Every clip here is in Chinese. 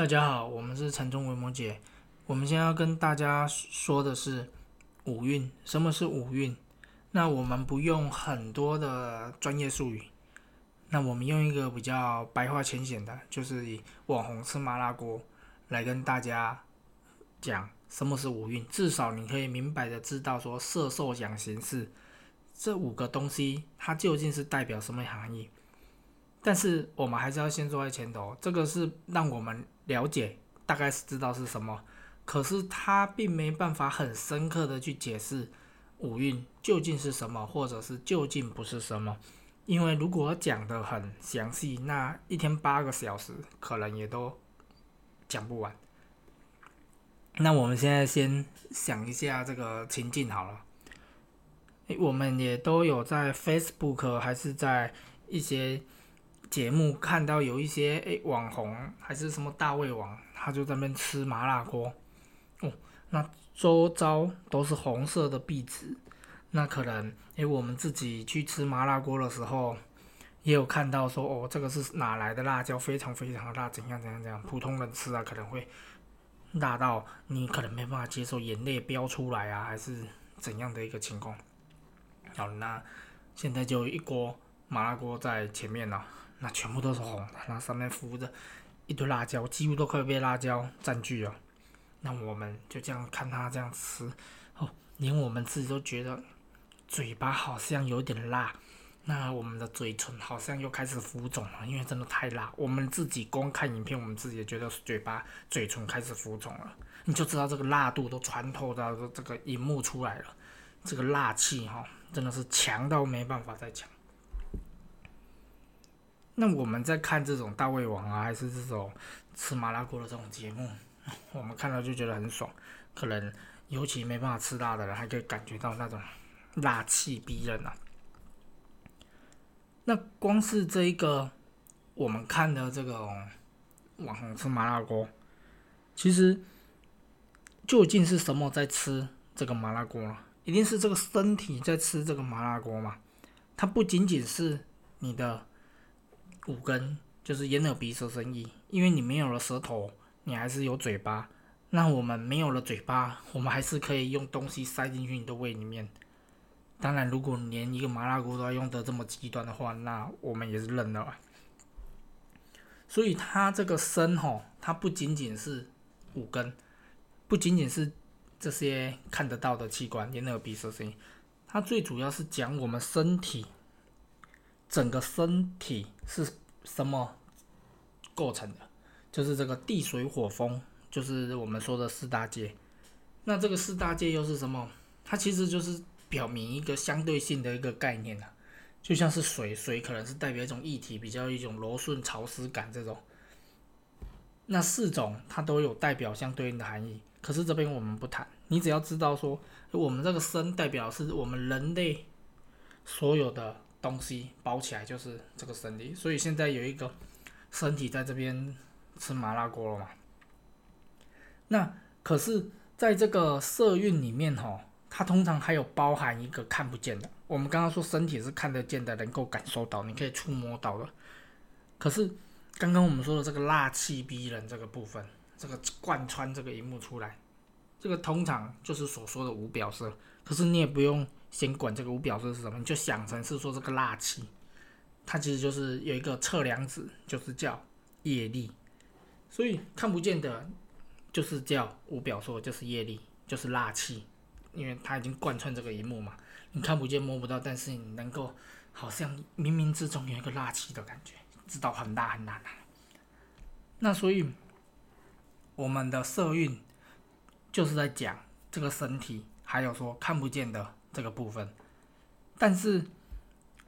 大家好，我们是城中维摩姐。我们现在要跟大家说的是五运。什么是五运？那我们不用很多的专业术语，那我们用一个比较白话浅显的，就是以网红吃麻辣锅来跟大家讲什么是五运。至少你可以明白的知道说色受想行识这五个东西它究竟是代表什么含义。但是我们还是要先坐在前头，这个是让我们了解，大概是知道是什么，可是他并没办法很深刻的去解释五运究竟是什么，或者是究竟不是什么，因为如果讲的很详细，那一天八个小时可能也都讲不完。那我们现在先想一下这个情境好了，我们也都有在 Facebook 还是在一些。节目看到有一些诶网红还是什么大胃王，他就在那边吃麻辣锅，哦，那周遭都是红色的壁纸，那可能诶我们自己去吃麻辣锅的时候，也有看到说哦这个是哪来的辣椒，非常非常的辣，怎样怎样怎样，普通人吃啊可能会辣到你可能没办法接受，眼泪飙出来啊，还是怎样的一个情况。好，那现在就一锅麻辣锅在前面了。那全部都是红的，那上面浮着一堆辣椒，几乎都快被辣椒占据了。那我们就这样看他这样吃，哦，连我们自己都觉得嘴巴好像有点辣。那我们的嘴唇好像又开始浮肿了，因为真的太辣。我们自己光看影片，我们自己也觉得嘴巴、嘴唇开始浮肿了。你就知道这个辣度都穿透到这个荧幕出来了，这个辣气哈，真的是强到没办法再强。那我们在看这种大胃王啊，还是这种吃麻辣锅的这种节目，我们看到就觉得很爽。可能尤其没办法吃辣的人，还可以感觉到那种辣气逼人啊。那光是这一个我们看的这个网红吃麻辣锅，其实究竟是什么在吃这个麻辣锅？一定是这个身体在吃这个麻辣锅嘛？它不仅仅是你的。五根就是眼耳鼻舌身意，因为你没有了舌头，你还是有嘴巴。那我们没有了嘴巴，我们还是可以用东西塞进去你的胃里面。当然，如果你连一个麻辣锅都要用得这么极端的话，那我们也是认了。所以它这个身吼，它不仅仅是五根，不仅仅是这些看得到的器官，眼耳鼻舌身意，它最主要是讲我们身体。整个身体是什么构成的？就是这个地水火风，就是我们说的四大界。那这个四大界又是什么？它其实就是表明一个相对性的一个概念啊，就像是水，水可能是代表一种液体，比较一种柔顺潮湿感这种。那四种它都有代表相对应的含义，可是这边我们不谈。你只要知道说，我们这个身代表是我们人类所有的。东西包起来就是这个身体，所以现在有一个身体在这边吃麻辣锅了嘛？那可是在这个色蕴里面哈，它通常还有包含一个看不见的。我们刚刚说身体是看得见的，能够感受到，你可以触摸到的。可是刚刚我们说的这个辣气逼人这个部分，这个贯穿这个荧幕出来，这个通常就是所说的无表色。可是你也不用。先管这个无表示是什么，你就想成是说这个辣气，它其实就是有一个测量值，就是叫业力，所以看不见的，就是叫无表说，就是业力，就是辣气，因为它已经贯穿这个荧幕嘛，你看不见摸不到，但是你能够好像冥冥之中有一个辣气的感觉，知道很大很大。那所以我们的色蕴就是在讲这个身体，还有说看不见的。这个部分，但是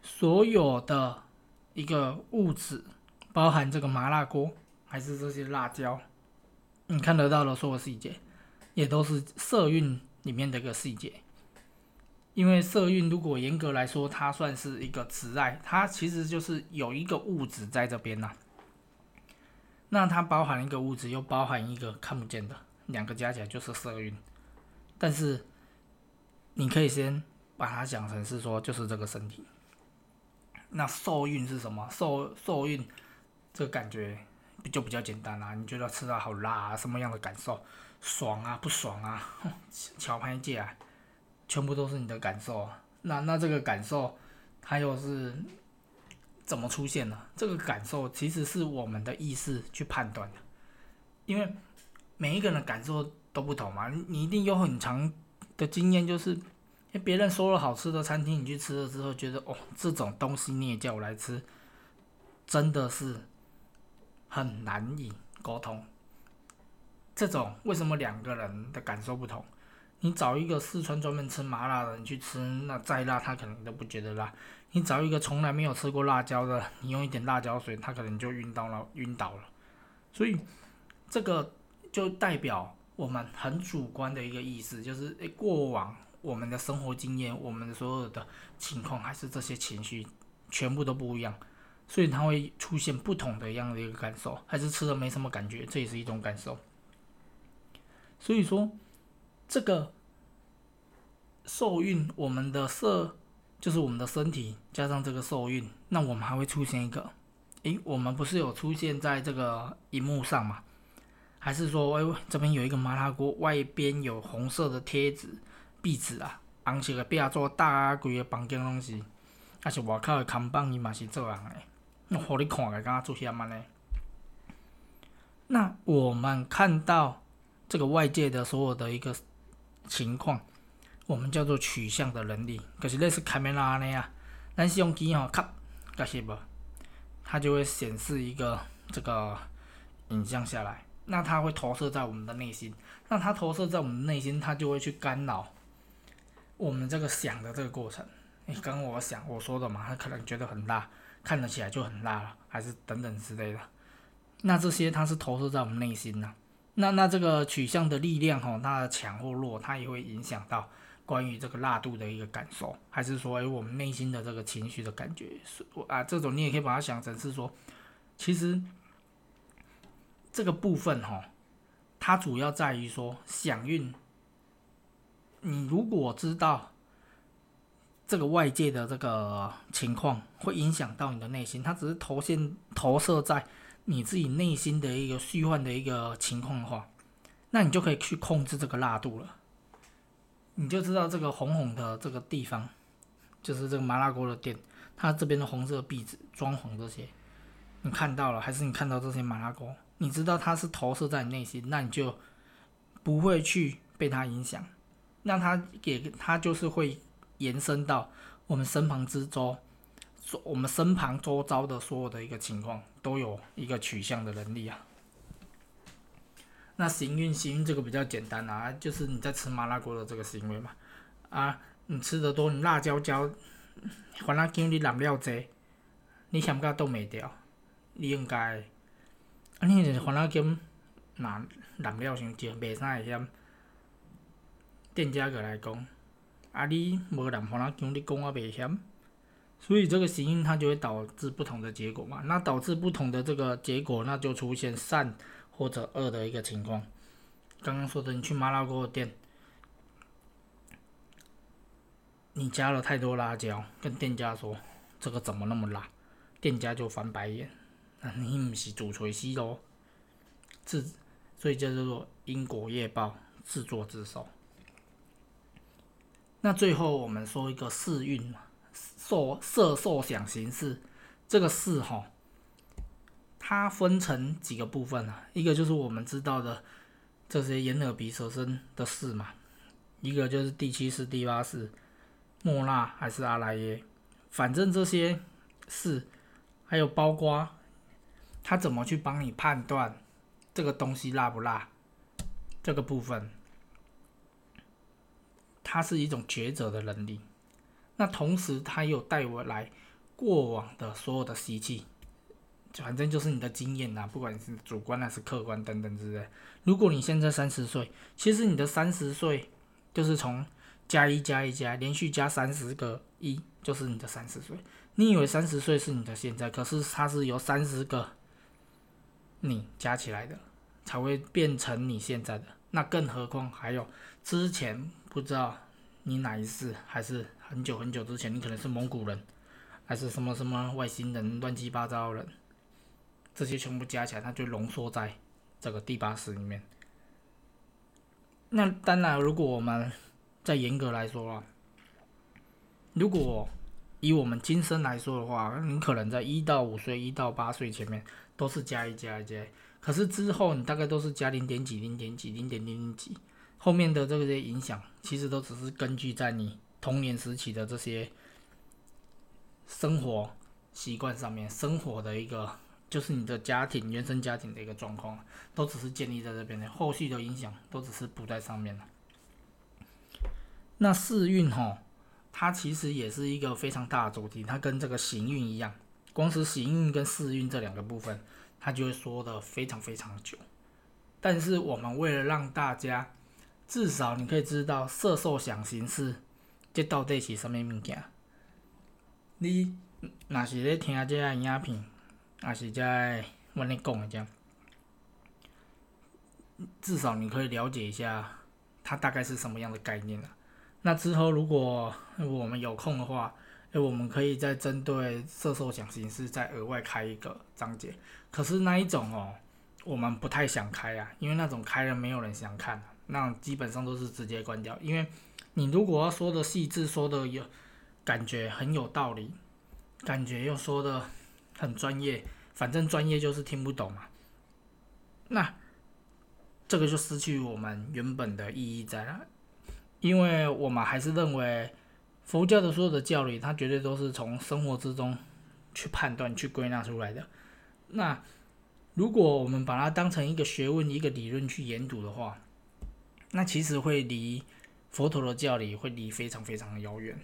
所有的一个物质，包含这个麻辣锅，还是这些辣椒，你看得到的所有细节，也都是色蕴里面的一个细节。因为色蕴如果严格来说，它算是一个磁爱，它其实就是有一个物质在这边呐。那它包含一个物质，又包含一个看不见的，两个加起来就是色运，但是。你可以先把它想成是说，就是这个身体。那受孕是什么？受受孕，这个感觉就比较简单啦。你觉得吃到好辣啊？什么样的感受？爽啊，不爽啊？桥牌界，全部都是你的感受。那那这个感受，它又是怎么出现呢？这个感受其实是我们的意识去判断的，因为每一个人的感受都不同嘛。你一定有很长的经验，就是别人说了好吃的餐厅，你去吃了之后，觉得哦，这种东西你也叫我来吃，真的是很难以沟通。这种为什么两个人的感受不同？你找一个四川专门吃麻辣的人去吃，那再辣他可能都不觉得辣。你找一个从来没有吃过辣椒的，你用一点辣椒水，他可能就晕倒了，晕倒了。所以这个就代表我们很主观的一个意思，就是，过往我们的生活经验，我们的所有的情况，还是这些情绪，全部都不一样，所以它会出现不同的样的一个感受，还是吃了没什么感觉，这也是一种感受。所以说，这个受孕，我们的色就是我们的身体加上这个受孕，那我们还会出现一个，诶，我们不是有出现在这个荧幕上嘛？还是说，哎，这边有一个麻辣锅，外边有红色的贴纸、壁纸啊，红色的壁做大规个房间拢是，还是外口的看板伊嘛是做人的，那互你看个敢若做险安尼？那我们看到。这个外界的所有的一个情况，我们叫做取向的能力，可是类似卡梅拉那样，咱是用机吼，咔，噶是无，它就会显示一个这个影像下来，那它会投射在我们的内心，那它投射在我们内心，它就会去干扰我们这个想的这个过程。你刚刚我想我说的嘛，他可能觉得很辣，看得起来就很辣了，还是等等之类的，那这些它是投射在我们内心呢。那那这个取向的力量哈，它的强或弱，它也会影响到关于这个辣度的一个感受，还是说，我们内心的这个情绪的感觉是啊，这种你也可以把它想成是说，其实这个部分哈，它主要在于说响应。你如果知道这个外界的这个情况会影响到你的内心，它只是投现投射在。你自己内心的一个虚幻的一个情况的话，那你就可以去控制这个辣度了。你就知道这个红红的这个地方，就是这个麻辣锅的店，它这边的红色壁纸、装潢这些，你看到了，还是你看到这些麻辣锅？你知道它是投射在你内心，那你就不会去被它影响。那它也它就是会延伸到我们身旁之周。我们身旁周遭的所有的一个情况，都有一个取向的能力啊。那行运，行运这个比较简单啊，就是你在吃麻辣锅的这个行为嘛。啊，你吃的多，你辣椒椒，反正叫你染料多，你嫌甲冻袂掉，你应该，啊，你就是反正叫那染料伤少，袂啥会嫌。店家过来讲，啊，你无染反正姜，你讲我袂嫌。所以这个行因它就会导致不同的结果嘛，那导致不同的这个结果，那就出现善或者恶的一个情况。刚刚说的，你去麻辣锅店，你加了太多辣椒，跟店家说这个怎么那么辣，店家就翻白眼，那你不是主锤师咯，自所以叫做因果业报，自作自受。那最后我们说一个四运嘛。受色受想行识，这个识哈，它分成几个部分啊？一个就是我们知道的这些眼耳鼻舌身的识嘛，一个就是第七识、第八识，莫那还是阿赖耶，反正这些识，还有包括他怎么去帮你判断这个东西辣不辣，这个部分，它是一种抉择的能力。那同时，它又带我来过往的所有的习气，反正就是你的经验呐，不管是主观还是客观等等之类。如果你现在三十岁，其实你的三十岁就是从加一加一加，连续加三十个一，就是你的三十岁。你以为三十岁是你的现在，可是它是由三十个你加起来的，才会变成你现在的。那更何况还有之前不知道你哪一世还是。很久很久之前，你可能是蒙古人，还是什么什么外星人，乱七八糟人，这些全部加起来，它就浓缩在这个第八世里面。那当然，如果我们再严格来说啊，如果以我们今生来说的话，你可能在一到五岁、一到八岁前面都是加一加一加，可是之后你大概都是加零点几、零点几、零点零零几，后面的这些影响其实都只是根据在你童年时期的这些生活习惯上面，生活的一个就是你的家庭原生家庭的一个状况，都只是建立在这边的，后续的影响都只是补在上面了。那四运哈，它其实也是一个非常大的主题，它跟这个行运一样，光是行运跟四运这两个部分，它就会说的非常非常久。但是我们为了让大家至少你可以知道色受想行识这到底是什么物件，你若是咧听这个影片，还是在我咧讲的这样，至少你可以了解一下它大概是什么样的概念啊。那之后，如果我们有空的话，诶，我们可以再针对色受想行识再额外开一个章节。可是那一种哦，我们不太想开啊，因为那种开了没有人想看，那基本上都是直接关掉。因为你如果要说的细致，说的有感觉很有道理，感觉又说的很专业，反正专业就是听不懂嘛。那这个就失去我们原本的意义在了。因为我们还是认为佛教的所有的教理，它绝对都是从生活之中去判断、去归纳出来的。那如果我们把它当成一个学问、一个理论去研读的话，那其实会离佛陀的教理会离非常非常的遥远。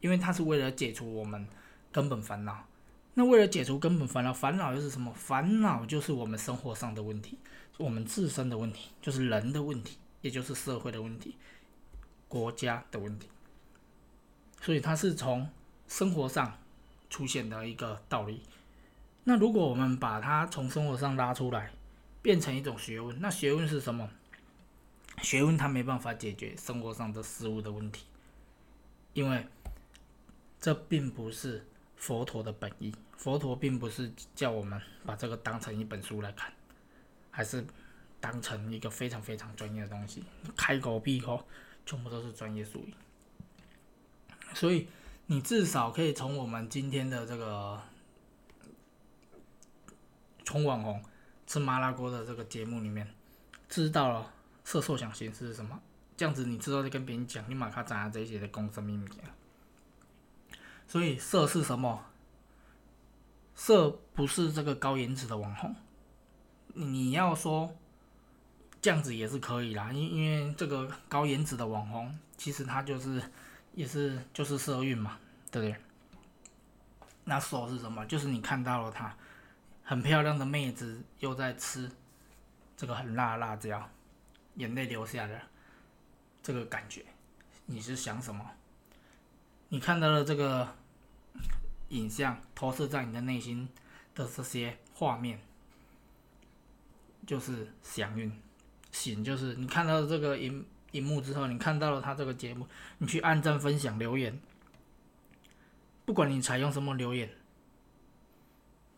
因为它是为了解除我们根本烦恼。那为了解除根本烦恼，烦恼又是什么？烦恼就是我们生活上的问题，我们自身的问题，就是人的问题，也就是社会的问题。国家的问题，所以它是从生活上出现的一个道理。那如果我们把它从生活上拉出来，变成一种学问，那学问是什么？学问它没办法解决生活上的事物的问题，因为这并不是佛陀的本意。佛陀并不是叫我们把这个当成一本书来看，还是当成一个非常非常专业的东西，开口闭口。全部都是专业术语，所以你至少可以从我们今天的这个从网红吃麻辣锅的这个节目里面，知道了色受想行是什么。这样子你知道在跟别人讲，你马上讲这些的公司秘密所以色是什么？色不是这个高颜值的网红，你要说。这样子也是可以啦，因因为这个高颜值的网红，其实他就是也是就是色运嘛，对不对？那手是什么？就是你看到了他很漂亮的妹子又在吃这个很辣的辣椒，眼泪流下来，这个感觉，你是想什么？你看到了这个影像投射在你的内心的这些画面，就是祥运。醒就是你看到这个荧荧幕之后，你看到了他这个节目，你去按赞、分享、留言，不管你采用什么留言，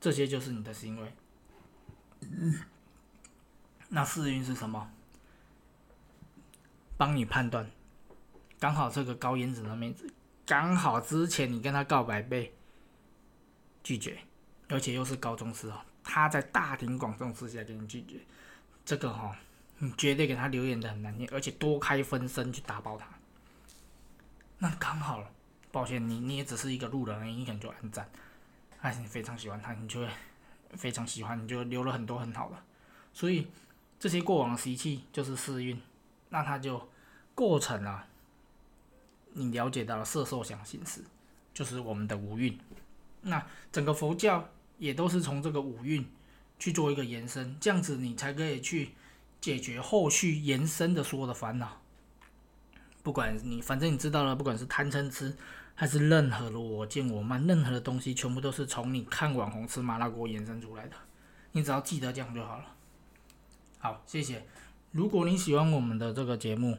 这些就是你的行为。那四运是什么？帮你判断，刚好这个高颜值的妹子，刚好之前你跟她告白被拒绝，而且又是高中时候，她在大庭广众之下给你拒绝，这个哈。你绝对给他留言的很难听，而且多开分身去打爆他，那刚好了。抱歉，你你也只是一个路人，你可能就很赞。哎，你非常喜欢他，你就会非常喜欢，你就留了很多很好的。所以这些过往习气就是四运，那他就构成了你了解到了色受想行识，就是我们的五蕴。那整个佛教也都是从这个五蕴去做一个延伸，这样子你才可以去。解决后续延伸的所有的烦恼。不管你反正你知道了不管是贪嗔痴还是任何的我见我慢任何的东西全部都是从你看网红吃麻辣锅延伸出来的。你只要记得这样就好了。好谢谢。如果你喜欢我们的这个节目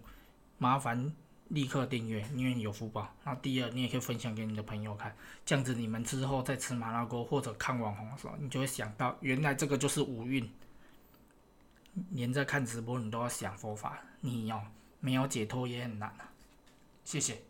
麻烦立刻订阅因为你有福报。那第二你也可以分享给你的朋友看这样子你们之后再吃麻辣锅或者看网红的时候你就会想到原来这个就是五蕴。连着看直播，你都要想佛法，你哦没有解脱也很难啊。谢谢。